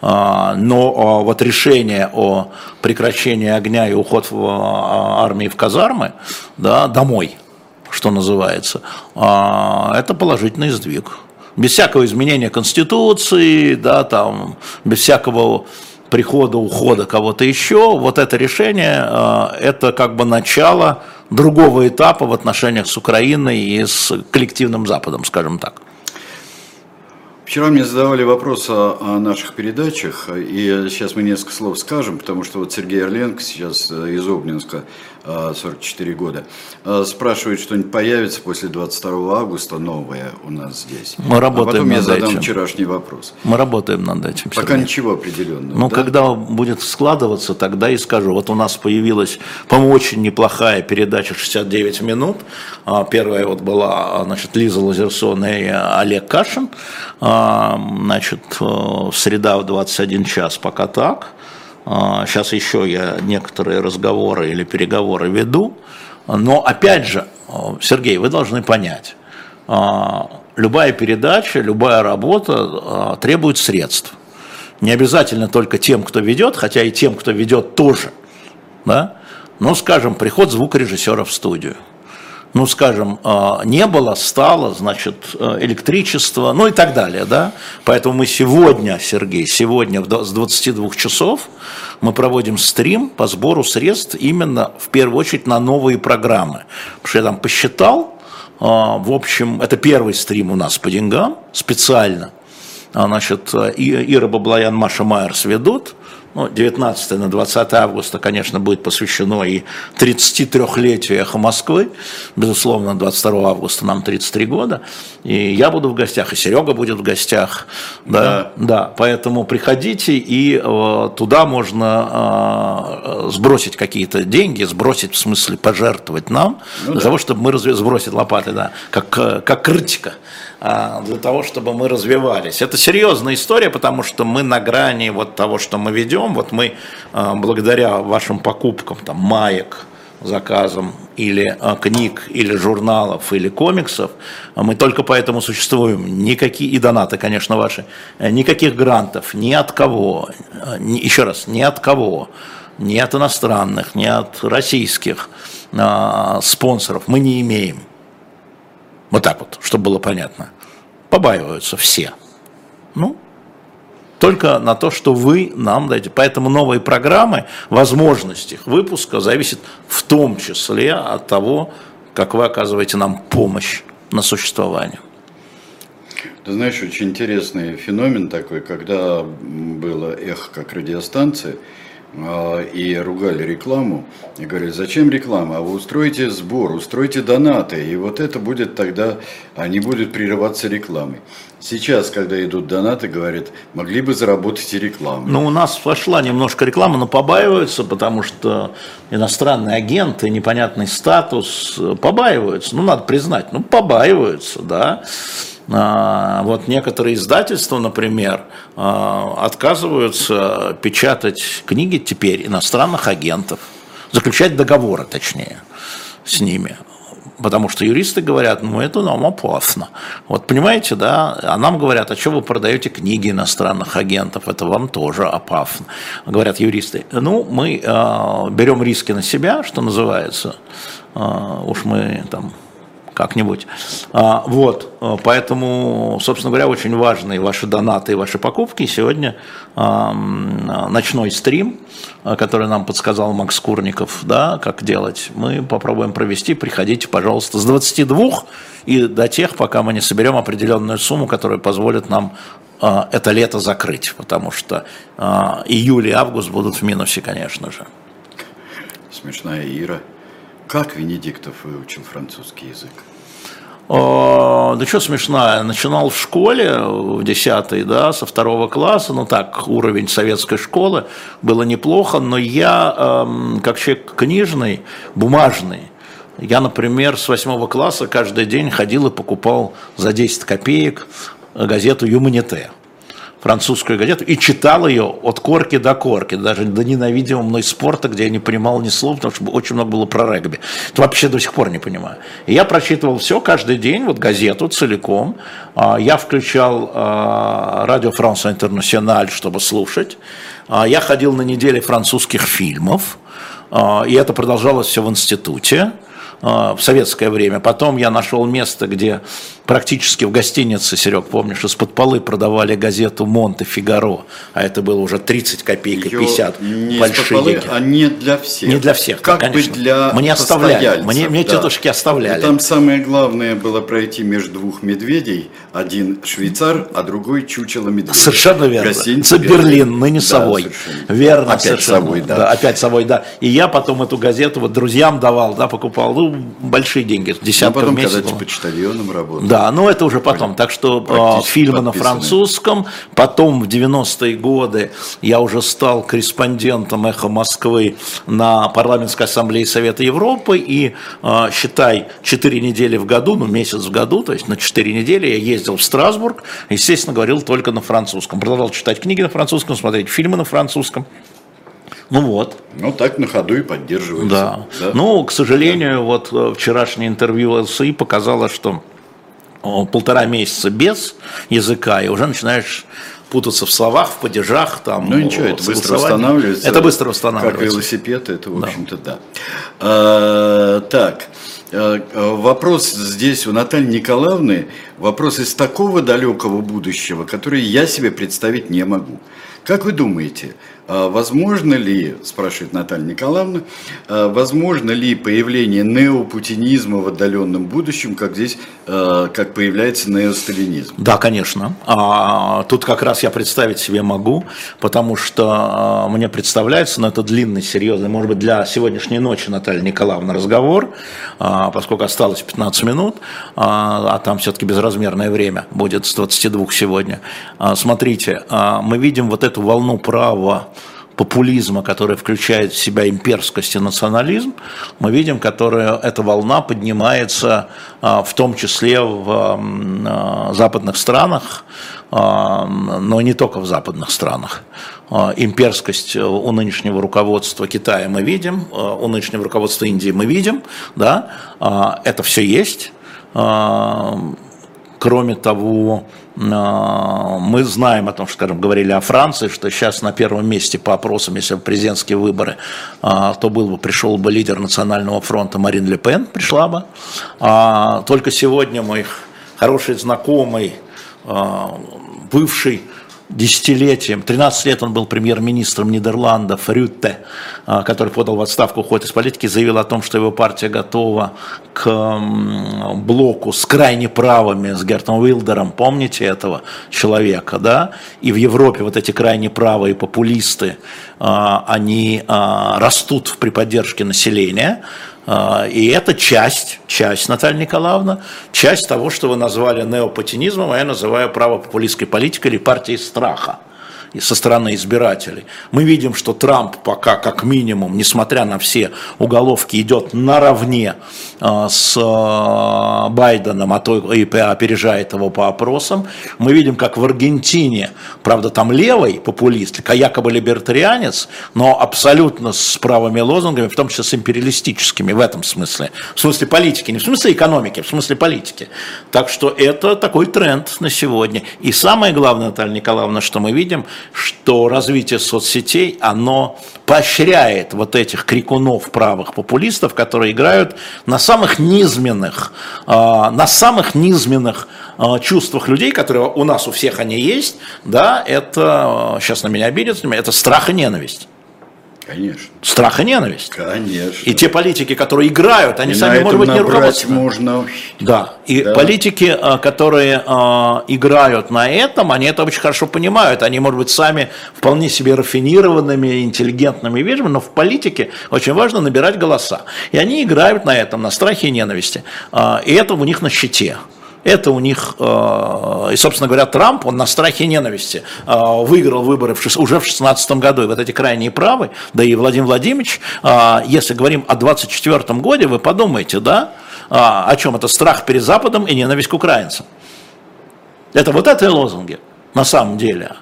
А, но а, вот решение о прекращении огня и уход в армии в казармы, да, домой, что называется, это положительный сдвиг. Без всякого изменения Конституции, да, там, без всякого прихода, ухода кого-то еще, вот это решение, это как бы начало другого этапа в отношениях с Украиной и с коллективным Западом, скажем так. Вчера мне задавали вопрос о, о наших передачах, и сейчас мы несколько слов скажем, потому что вот Сергей Орленко сейчас э, из Обнинска 44 года. А, спрашивает, что-нибудь появится после 22 августа новое у нас здесь. Мы работаем а потом над я задам этим. вчерашний вопрос. Мы работаем над этим. Пока Сергей. ничего определенного. Ну, да? когда будет складываться, тогда и скажу. Вот у нас появилась, по-моему, очень неплохая передача 69 минут. А, первая вот была, значит, Лиза Лазерсон и Олег Кашин. А, значит, э, среда в 21 час пока так. Сейчас а, еще я некоторые разговоры или переговоры веду. Но опять же, а, Сергей, вы должны понять, а, любая передача, любая работа требует средств. Не обязательно только тем, кто ведет, хотя и тем, кто ведет тоже. Да? Ну, скажем, приход звукорежиссера в студию – ну, скажем, а, не было, стало, значит, э, электричество, ну и так далее, да. Поэтому мы сегодня, Сергей, сегодня с 22 часов мы проводим стрим по сбору средств именно, в первую очередь, на новые программы. Потому что я там посчитал, а, в общем, это первый стрим у нас по деньгам, специально. А, значит, Ира Баблоян, Маша Майерс ведут, ну, 19 на 20 августа, конечно, будет посвящено и 33-летию «Эхо Москвы». Безусловно, 22 августа нам 33 года. И я буду в гостях, и Серега будет в гостях. Да, да. да поэтому приходите, и э, туда можно э, сбросить какие-то деньги, сбросить в смысле пожертвовать нам, ну, для да. того, чтобы мы разве... сбросить лопаты, да, как, как крытика для того, чтобы мы развивались. Это серьезная история, потому что мы на грани вот того, что мы ведем. Вот мы а, благодаря вашим покупкам, там, маек, заказам или а, книг, или журналов, или комиксов, мы только поэтому существуем. Никакие, и донаты, конечно, ваши, никаких грантов ни от кого, еще раз, ни от кого, ни от иностранных, ни от российских а, спонсоров мы не имеем. Вот так вот, чтобы было понятно. Побаиваются все. Ну, только на то, что вы нам даете. Поэтому новые программы, возможность их выпуска зависит в том числе от того, как вы оказываете нам помощь на существование. Ты знаешь, очень интересный феномен такой, когда было эхо как радиостанция, и ругали рекламу, и говорили, зачем реклама, а вы устройте сбор, устройте донаты, и вот это будет тогда, они будут прерываться рекламой. Сейчас, когда идут донаты, говорят, могли бы заработать и рекламу. Ну, у нас пошла немножко реклама, но побаиваются, потому что иностранные агенты, непонятный статус, побаиваются. Ну, надо признать, ну, побаиваются, да. А, вот некоторые издательства, например, а, отказываются печатать книги теперь иностранных агентов, заключать договоры, точнее, с ними. Потому что юристы говорят, ну это нам опасно. Вот понимаете, да, а нам говорят, а что вы продаете книги иностранных агентов, это вам тоже опасно. Говорят юристы, ну мы э, берем риски на себя, что называется, э, уж мы там как-нибудь. А, вот, а, поэтому, собственно говоря, очень важны ваши донаты и ваши покупки. Сегодня ночной стрим, который нам подсказал Макс Курников, да, как делать, мы попробуем провести. Приходите, пожалуйста, с 22 и до тех, пока мы не соберем определенную сумму, которая позволит нам это лето закрыть, потому что июль и август будут в минусе, конечно же. Смешная Ира. Как Венедиктов выучил французский язык? Да что смешная, начинал в школе в 10 да, со второго класса, ну так, уровень советской школы, было неплохо, но я, как человек книжный, бумажный, я, например, с восьмого класса каждый день ходил и покупал за 10 копеек газету «Юманите» французскую газету и читал ее от корки до корки, даже до ненавидимого мной спорта, где я не понимал ни слов, потому что очень много было про регби. Это вообще до сих пор не понимаю. И я прочитывал все каждый день, вот газету целиком. А, я включал а, радио Франс Интернациональ, чтобы слушать. А, я ходил на недели французских фильмов, и это продолжалось все в институте. А, в советское время. Потом я нашел место, где практически в гостинице, Серег, помнишь, из-под полы продавали газету «Монте Фигаро», а это было уже 30 копеек и 50 не большие полы, деньги. А не для всех. Не для всех, как конечно. бы для Мне оставляли, мне, мне да. тетушки оставляли. И там самое главное было пройти между двух медведей, один швейцар, а другой чучело медведя. Совершенно верно. Гостиница Это Берлин, ныне Да, Совой. совершенно. Верно, Опять совершенно. Совой, да. Опять Совой, да. И я потом эту газету вот друзьям давал, да, покупал, ну, большие деньги, А десятка потом, в месяц. когда было. почтальоном работал. Да, но это уже потом. Так что Практически фильмы на французском. Потом в 90-е годы я уже стал корреспондентом «Эхо Москвы» на парламентской ассамблее Совета Европы. И, э, считай, 4 недели в году, ну месяц в году, то есть на 4 недели я ездил в Страсбург. Естественно, говорил только на французском. Продолжал читать книги на французском, смотреть фильмы на французском. Ну вот, Ну, так на ходу и поддерживается. да. Ну, к сожалению, вот э, вчерашнее интервью ЛСИ показало, что полтора месяца без языка, и уже начинаешь путаться в словах, в падежах, там, Ну ничего, это быстро восстанавливается. Это быстро Как восстанавливается. велосипед, это, в общем-то, да. А, так, э, вопрос здесь у Натальи Николаевны, вопрос из такого далекого будущего, который я себе представить не могу. Как вы думаете, возможно ли, спрашивает Наталья Николаевна, а возможно ли появление неопутинизма в отдаленном будущем, как здесь, э, как появляется неосталинизм? Да, конечно. А, тут как раз я представить себе могу, потому что а, мне представляется, но это длинный, серьезный, может быть, для сегодняшней ночи, Наталья Николаевна, разговор, а, поскольку осталось 15 минут, а, а там все-таки безразмерное время будет с 22 сегодня. А, смотрите, а, мы видим вот эту волну права популизма, который включает в себя имперскость и национализм, мы видим, которая эта волна поднимается а, в том числе в а, западных странах, а, но не только в западных странах. Имперскость у нынешнего руководства Китая мы видим, у нынешнего руководства Индии мы видим, да, это все есть. Кроме того, мы знаем о том, что, скажем, говорили о Франции, что сейчас на первом месте по опросам, если бы президентские выборы, то был бы, пришел бы лидер Национального фронта Марин Ле Пен, пришла бы. А только сегодня мой хороший знакомый, бывший десятилетием, 13 лет он был премьер-министром Нидерландов, Рютте, а, который подал в отставку, уходит из политики, заявил о том, что его партия готова к блоку с крайне правыми, с Гертом Уилдером, помните этого человека, да? И в Европе вот эти крайне правые популисты, а, они а, растут при поддержке населения, и это часть, часть, Наталья Николаевна, часть того, что вы назвали неопатинизмом, а я называю правопопулистской политикой или партией страха со стороны избирателей. Мы видим, что Трамп пока, как минимум, несмотря на все уголовки, идет наравне а, с а, Байденом, а то и опережает его по опросам. Мы видим, как в Аргентине, правда, там левый популист, якобы либертарианец, но абсолютно с правыми лозунгами, в том числе с империалистическими в этом смысле. В смысле политики, не в смысле экономики, в смысле политики. Так что это такой тренд на сегодня. И самое главное, Наталья Николаевна, что мы видим – что развитие соцсетей, оно поощряет вот этих крикунов правых популистов, которые играют на самых низменных, а, на самых низменных а, чувствах людей, которые у нас у всех они есть, да, это, сейчас на меня обидятся, это страх и ненависть. Конечно. Страх и ненависть. Конечно. И те политики, которые играют, они и сами, может быть, не руководствуются. можно. Да. И да. политики, а, которые а, играют на этом, они это очень хорошо понимают. Они, может быть, сами вполне себе рафинированными, интеллигентными вежливыми, но в политике очень важно набирать голоса. И они играют на этом, на страхе и ненависти. А, и это у них на щите. Это у них, э, и, собственно говоря, Трамп, он на страхе ненависти э, выиграл выборы уже в 2016 году. И вот эти крайние правы, да и Владимир Владимирович, э, если говорим о 2024 году, вы подумайте, да, о чем это страх перед Западом и ненависть к украинцам. Это вот это лозунги на самом деле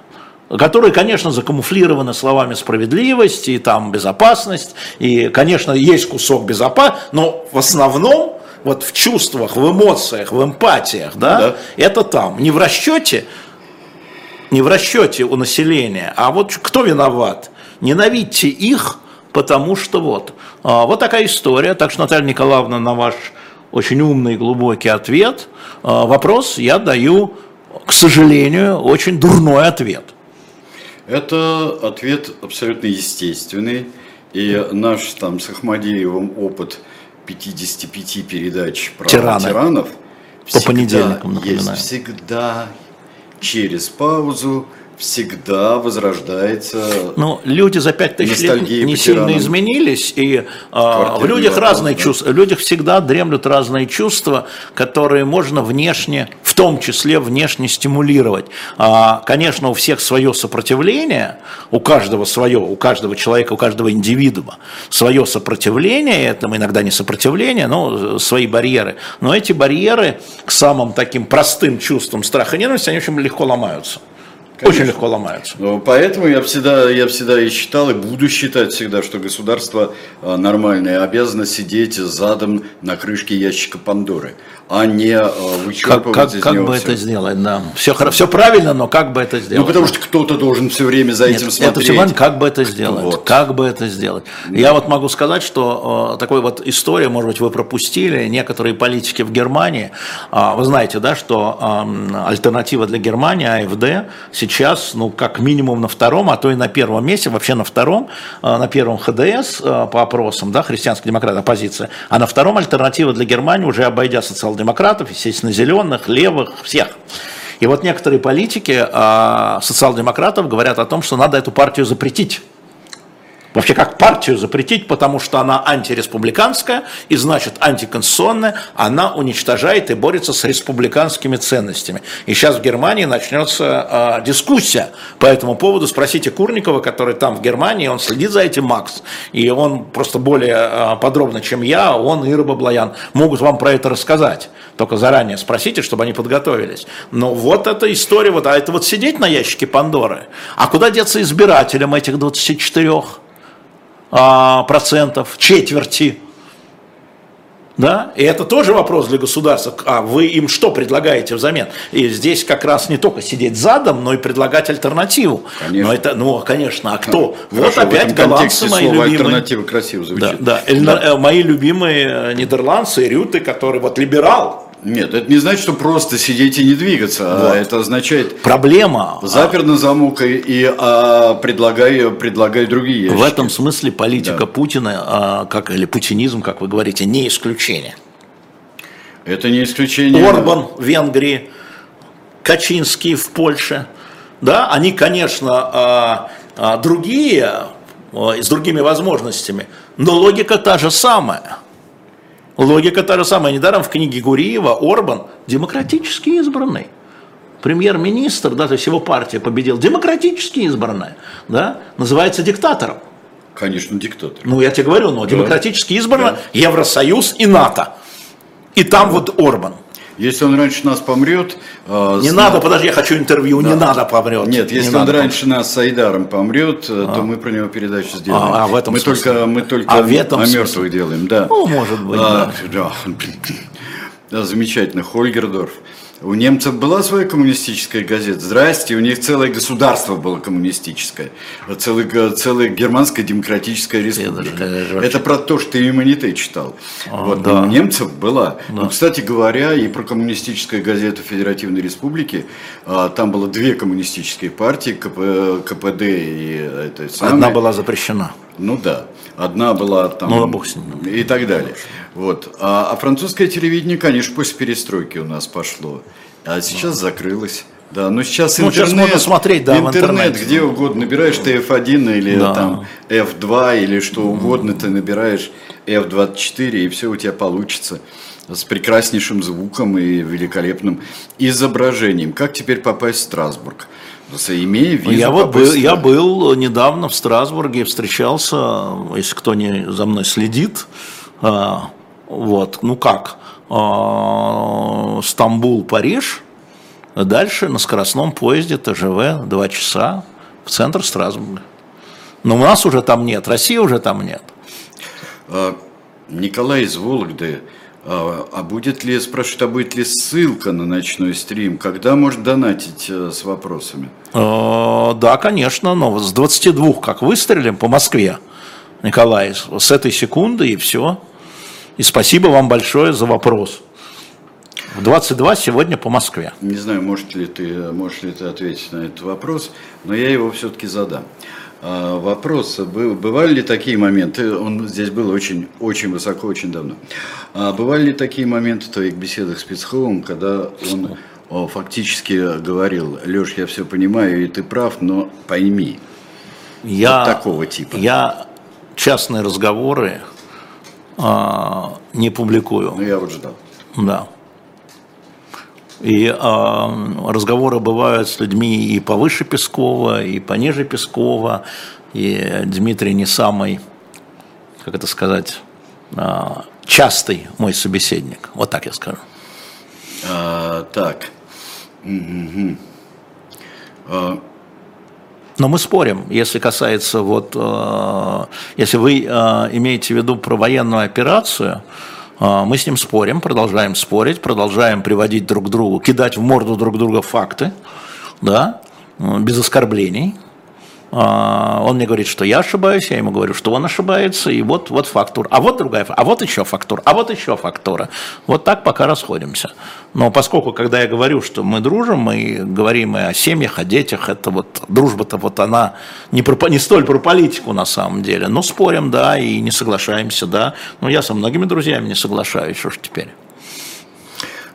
которые, конечно, закамуфлированы словами справедливость и там безопасность, и, конечно, есть кусок безопасности, но в основном вот в чувствах, в эмоциях, в эмпатиях, да, да. это там. Не в расчете, не в расчете у населения, а вот кто виноват? Ненавидьте их, потому что вот. А, вот такая история. Так что, Наталья Николаевна, на ваш очень умный и глубокий ответ, а, вопрос я даю, к сожалению, очень дурной ответ. Это ответ абсолютно естественный. И наш там с Ахмадеевым опыт – 55 передач про Тираны. тиранов по понедельникам, напоминаю. Есть всегда через паузу всегда возрождается. Ну, люди за пять тысяч лет не сильно изменились, и а, в людях разные да. чувства, в людях всегда дремлют разные чувства, которые можно внешне, в том числе внешне стимулировать. А, конечно, у всех свое сопротивление, у каждого свое, у каждого человека, у каждого индивидуума свое сопротивление, это иногда не сопротивление, но свои барьеры. Но эти барьеры к самым таким простым чувствам страха и ненависти, они очень легко ломаются. Конечно. Очень легко ломаются. Ну, поэтому я всегда, я всегда и считал, и буду считать всегда, что государство а, нормальное обязано сидеть задом на крышке ящика Пандоры а не э, вычерпывать как, как, из как него бы все. это сделать, да. Все, все правильно, но как бы это сделать? Ну, потому что кто-то должен все время за Нет, этим смотреть. Это все важно, как бы это сделать. Вот. Как бы это сделать. Да. Я вот могу сказать, что э, такой вот история, может быть, вы пропустили, некоторые политики в Германии, э, вы знаете, да, что э, альтернатива для Германии, АФД, сейчас, ну, как минимум на втором, а то и на первом месте, вообще на втором, э, на первом ХДС э, по опросам, да, христианский демократ, оппозиция, а на втором альтернатива для Германии, уже обойдя социал социал-демократов, естественно, зеленых, левых, всех. И вот некоторые политики а, социал-демократов говорят о том, что надо эту партию запретить. Вообще как партию запретить, потому что она антиреспубликанская и значит антиконституционная, она уничтожает и борется с республиканскими ценностями. И сейчас в Германии начнется э, дискуссия по этому поводу. Спросите Курникова, который там в Германии, он следит за этим, Макс, и он просто более э, подробно, чем я, он и Рыба могут вам про это рассказать. Только заранее спросите, чтобы они подготовились. Но вот эта история, вот, а это вот сидеть на ящике Пандоры. А куда деться избирателям этих 24? А, процентов, четверти. Да? И это тоже вопрос для государства. А вы им что предлагаете взамен? И здесь как раз не только сидеть задом, но и предлагать альтернативу. Конечно. Но это, ну, конечно, а кто? Хорошо, вот опять голландцы мои любимые. Альтернатива красиво звучит. Да, да. да. Э, мои любимые нидерландцы, Рюты, которые вот либерал, нет, это не значит, что просто сидеть и не двигаться, а вот. а это означает... Проблема... Запер на замок и, и а, предлагай, предлагай другие ящики. В этом смысле политика да. Путина, а, как, или путинизм, как вы говорите, не исключение. Это не исключение. Орбан в Венгрии, Качинский в Польше, да, они, конечно, а, а, другие, а, с другими возможностями, но логика та же самая – Логика та же самая. Недаром в книге Гуриева Орбан демократически избранный. Премьер-министр, да, то есть его партия победил, демократически избранная, да, называется диктатором. Конечно, диктатор. Ну, я тебе говорю, но да. демократически избрано да. Евросоюз и НАТО. И там вот Орбан. Если он раньше нас помрет... Э, не с... надо, подожди, я хочу интервью, да. не надо помрет. Нет, если не он раньше помрет. нас с Айдаром помрет, э, а. то мы про него передачу сделаем. А, а в этом мы смысле? только, мы только а в этом о мертвых смысле? делаем, да. Ну, может быть, а, да. да. да. Замечательно, Хольгердорф. У немцев была своя коммунистическая газета. Здрасте, у них целое государство было коммунистическое. Целая, целая германская демократическая республика. Даже, Это про то, что ты иммунитет читал. А, вот, да. У немцев была. Да. Ну, кстати говоря, и про коммунистическую газету Федеративной Республики. А, там было две коммунистические партии, КП, КПД и это самое. Одна была запрещена. Ну да. Одна была там ну, бог с ним. и так далее. Вот. А, а французское телевидение, конечно, после перестройки у нас пошло. А сейчас да. закрылось. Да, но сейчас ну, интернет, сейчас можно смотреть, да, интернет, где угодно набираешь ты F1 или да. там F2 или что угодно, ты набираешь F24 и все у тебя получится с прекраснейшим звуком и великолепным изображением. Как теперь попасть в Страсбург? Имея визу я вот был, я был недавно в Страсбурге, встречался, если кто не за мной следит, а, вот, ну как, а, Стамбул, Париж, дальше на скоростном поезде ТЖВ два часа в центр Страсбурга. Но у нас уже там нет, России уже там нет. А, Николай из Вологды а, а будет ли, спрашивают, а будет ли ссылка на ночной стрим? Когда можно донатить э, с вопросами? Да, конечно, но с 22 как выстрелим по Москве, Николай, с этой секунды и все. И спасибо вам большое за вопрос. В 22 сегодня по Москве. Не знаю, может ли ты, можешь ли ты ответить на этот вопрос, но я его все-таки задам. А, вопрос, бывали ли такие моменты, он здесь был очень, очень высоко, очень давно, а бывали ли такие моменты в твоих беседах с Песцовым, когда он фактически говорил, Леш, я все понимаю, и ты прав, но пойми, я, вот такого типа. Я частные разговоры а, не публикую. Ну, я вот ждал. Да. И э, разговоры бывают с людьми и повыше Пескова, и пониже Пескова, и Дмитрий не самый, как это сказать, э, частый мой собеседник. Вот так я скажу. А, так. Угу. А... Но мы спорим, если касается вот, э, если вы э, имеете в виду про военную операцию, а, мы с ним спорим, продолжаем спорить, продолжаем приводить друг к другу, кидать в морду друг друга факты, да, без оскорблений. А, он мне говорит, что я ошибаюсь, я ему говорю, что он ошибается, и вот, вот фактура, а вот другая, а вот еще фактура, а вот еще фактура. Вот так пока расходимся. Но поскольку, когда я говорю, что мы дружим, мы говорим и о семьях, о детях, это вот дружба-то вот она не, про, не столь про политику на самом деле, но спорим, да, и не соглашаемся, да. Но я со многими друзьями не соглашаюсь, что ж теперь.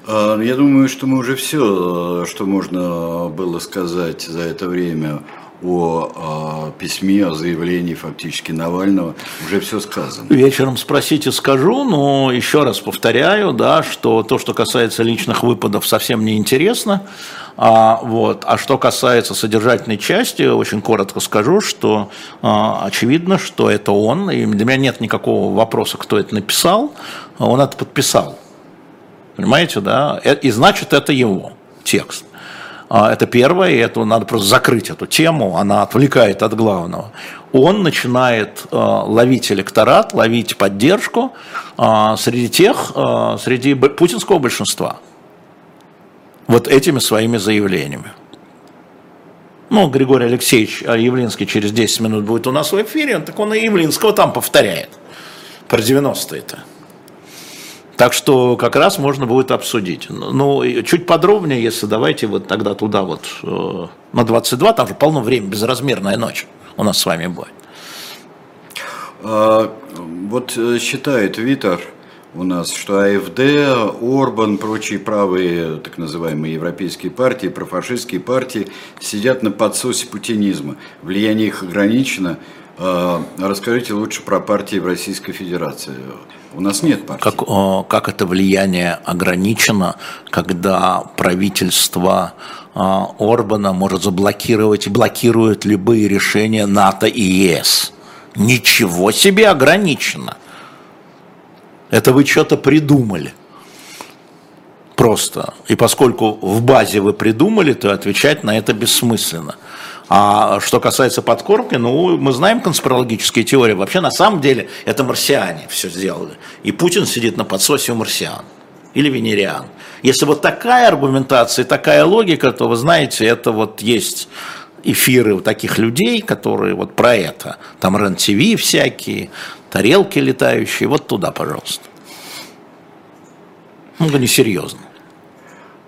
А, я думаю, что мы уже все, что можно было сказать за это время о, о письме, о заявлении фактически Навального. Уже все сказано. Вечером спросите, скажу, но еще раз повторяю, да, что то, что касается личных выпадов, совсем не интересно. А, вот. а что касается содержательной части, очень коротко скажу, что а, очевидно, что это он, и для меня нет никакого вопроса, кто это написал, он это подписал. Понимаете, да? Э, и значит, это его текст. А, это первое, и это надо просто закрыть эту тему, она отвлекает от главного. Он начинает э, ловить электорат, ловить поддержку э, среди тех, э, среди путинского большинства. Вот этими своими заявлениями. Ну, Григорий Алексеевич Явлинский через 10 минут будет у нас в эфире, так он и Явлинского там повторяет про 90-е-то. Так что как раз можно будет обсудить. Ну, чуть подробнее, если давайте вот тогда туда вот э, на 22, там же полно времени, безразмерная ночь у нас с вами будет. А, вот э, считает Витер у нас, что АФД, Орбан, прочие правые, так называемые европейские партии, профашистские партии сидят на подсосе путинизма. Влияние их ограничено. А, расскажите лучше про партии в Российской Федерации. У нас нет партии. Как, как это влияние ограничено, когда правительство а, Орбана может заблокировать и блокирует любые решения НАТО и ЕС? Ничего себе ограничено. Это вы что-то придумали. Просто. И поскольку в базе вы придумали, то отвечать на это бессмысленно. А что касается подкормки, ну, мы знаем конспирологические теории. Вообще, на самом деле, это марсиане все сделали. И Путин сидит на подсосе у марсиан или венериан. Если вот такая аргументация, такая логика, то вы знаете, это вот есть эфиры у таких людей, которые вот про это. Там РЕН-ТВ всякие, тарелки летающие. Вот туда, пожалуйста. Ну, это несерьезно.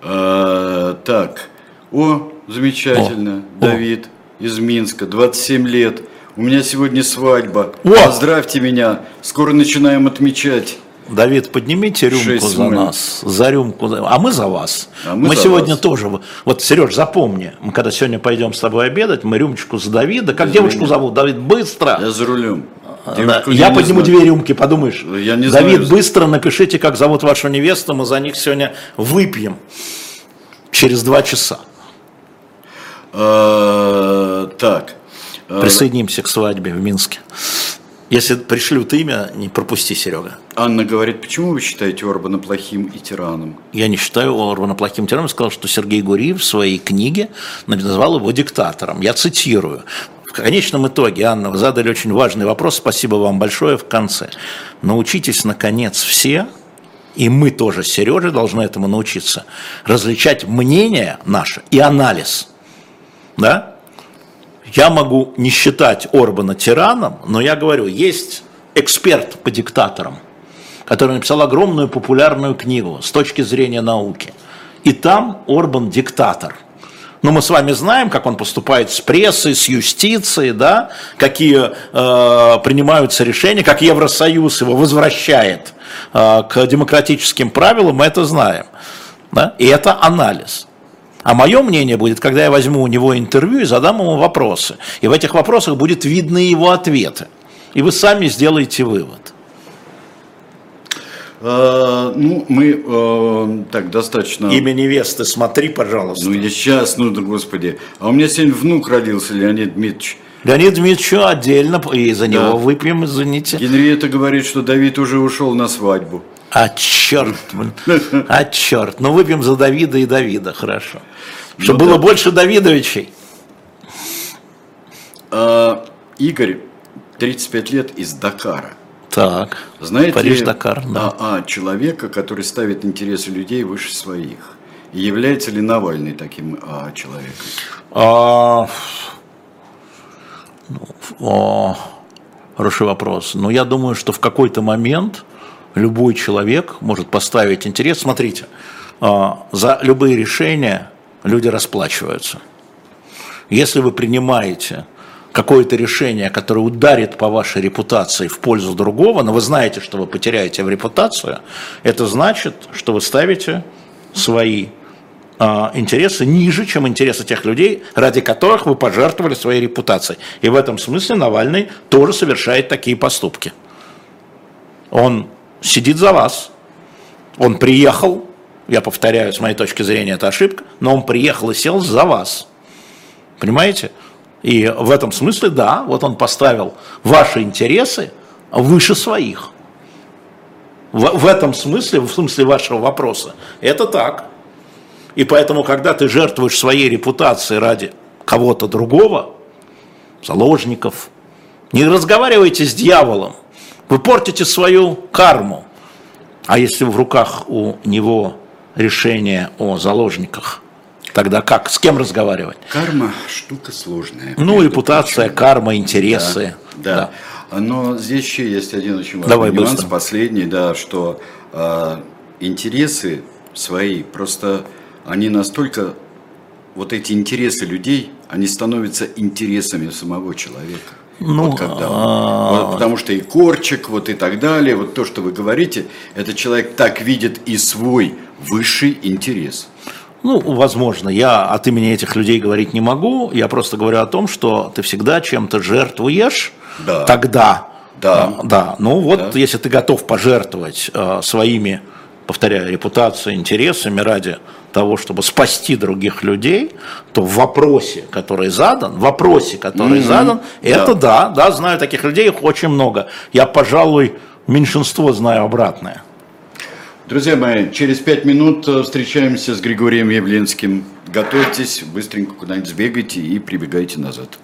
А, так, о, Замечательно. О, Давид о. из Минска, 27 лет. У меня сегодня свадьба. О! Поздравьте меня. Скоро начинаем отмечать. Давид, поднимите рюмку за нас, за рюмку, а мы за вас. А мы мы за сегодня вас. тоже, вот, Сереж, запомни, мы когда сегодня пойдем с тобой обедать, мы рюмочку за Давида, как Извини. девушку зовут, Давид, быстро. Я за рулем. Я, я подниму знаю. две рюмки, подумаешь. Я не Давид, знаю. быстро напишите, как зовут вашу невесту, мы за них сегодня выпьем через два часа. А, так. А, Присоединимся к свадьбе в Минске. Если пришлют имя, не пропусти, Серега. Анна говорит, почему вы считаете Орбана плохим и тираном? Я не считаю Орбана плохим тираном. Я сказал, что Сергей Гуриев в своей книге назвал его диктатором. Я цитирую. В конечном итоге, Анна, вы задали очень важный вопрос. Спасибо вам большое в конце. Научитесь, наконец, все, и мы тоже, Сережа, должны этому научиться, различать мнение наше и анализ – да? Я могу не считать Орбана тираном, но я говорю, есть эксперт по диктаторам, который написал огромную популярную книгу с точки зрения науки. И там Орбан диктатор. Но мы с вами знаем, как он поступает с прессой, с юстицией, да? какие э, принимаются решения, как Евросоюз его возвращает э, к демократическим правилам, мы это знаем. Да? И это анализ. А мое мнение будет, когда я возьму у него интервью и задам ему вопросы. И в этих вопросах будет видны его ответы. И вы сами сделаете вывод. А, ну, мы а, так достаточно... Имя невесты смотри, пожалуйста. Ну, я сейчас, ну, да, господи. А у меня сегодня внук родился, Леонид Дмитриевич. Леонид Дмитриевич отдельно, и за него да. выпьем, извините. Генриетта говорит, что Давид уже ушел на свадьбу. А черт, а черт. Ну, выпьем за Давида и Давида, хорошо. Чтобы ну, было да. больше Давидовичей. А, Игорь, 35 лет из Дакара. Так, Знаете Париж-Дакар, да. А, а, человека, который ставит интересы людей выше своих. И является ли Навальный таким а, человеком? А, ну, а, хороший вопрос. Но я думаю, что в какой-то момент любой человек может поставить интерес. Смотрите, а, за любые решения люди расплачиваются. Если вы принимаете какое-то решение, которое ударит по вашей репутации в пользу другого, но вы знаете, что вы потеряете в репутацию, это значит, что вы ставите свои а, интересы ниже, чем интересы тех людей, ради которых вы пожертвовали своей репутацией. И в этом смысле Навальный тоже совершает такие поступки. Он сидит за вас, он приехал, я повторяю, с моей точки зрения это ошибка, но он приехал и сел за вас. Понимаете? И в этом смысле, да, вот он поставил ваши интересы выше своих. В, в этом смысле, в смысле вашего вопроса, это так. И поэтому, когда ты жертвуешь своей репутацией ради кого-то другого, заложников, не разговаривайте с дьяволом, вы портите свою карму. А если в руках у него решение о заложниках, тогда как? С кем разговаривать? Карма штука сложная. Ну, репутация, причем. карма, интересы. Да, да. да. Но здесь еще есть один очень важный Давай нюанс, быстро. последний, да, что э, интересы свои просто они настолько, вот эти интересы людей, они становятся интересами самого человека. Ну, вот когда а... вот, потому что и корчик, вот и так далее, вот то, что вы говорите, этот человек так видит и свой высший интерес. Ну, возможно, я от имени этих людей говорить не могу, я просто говорю о том, что ты всегда чем-то жертвуешь, да. тогда, да, да, ну вот, да. если ты готов пожертвовать э, своими повторяю, репутацией, интересами ради того, чтобы спасти других людей, то в вопросе, который задан, в вопросе, который mm-hmm. задан, это да. да, да, знаю таких людей, их очень много. Я, пожалуй, меньшинство знаю обратное. Друзья мои, через пять минут э, встречаемся с Григорием Явленским. Готовьтесь, быстренько куда-нибудь сбегайте и прибегайте назад.